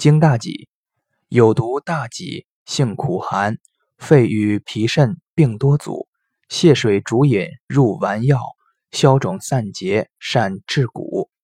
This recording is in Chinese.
经大戟，有毒大戟，性苦寒，肺与脾肾病多阻，泻水煮饮入丸药，消肿散结，善治骨。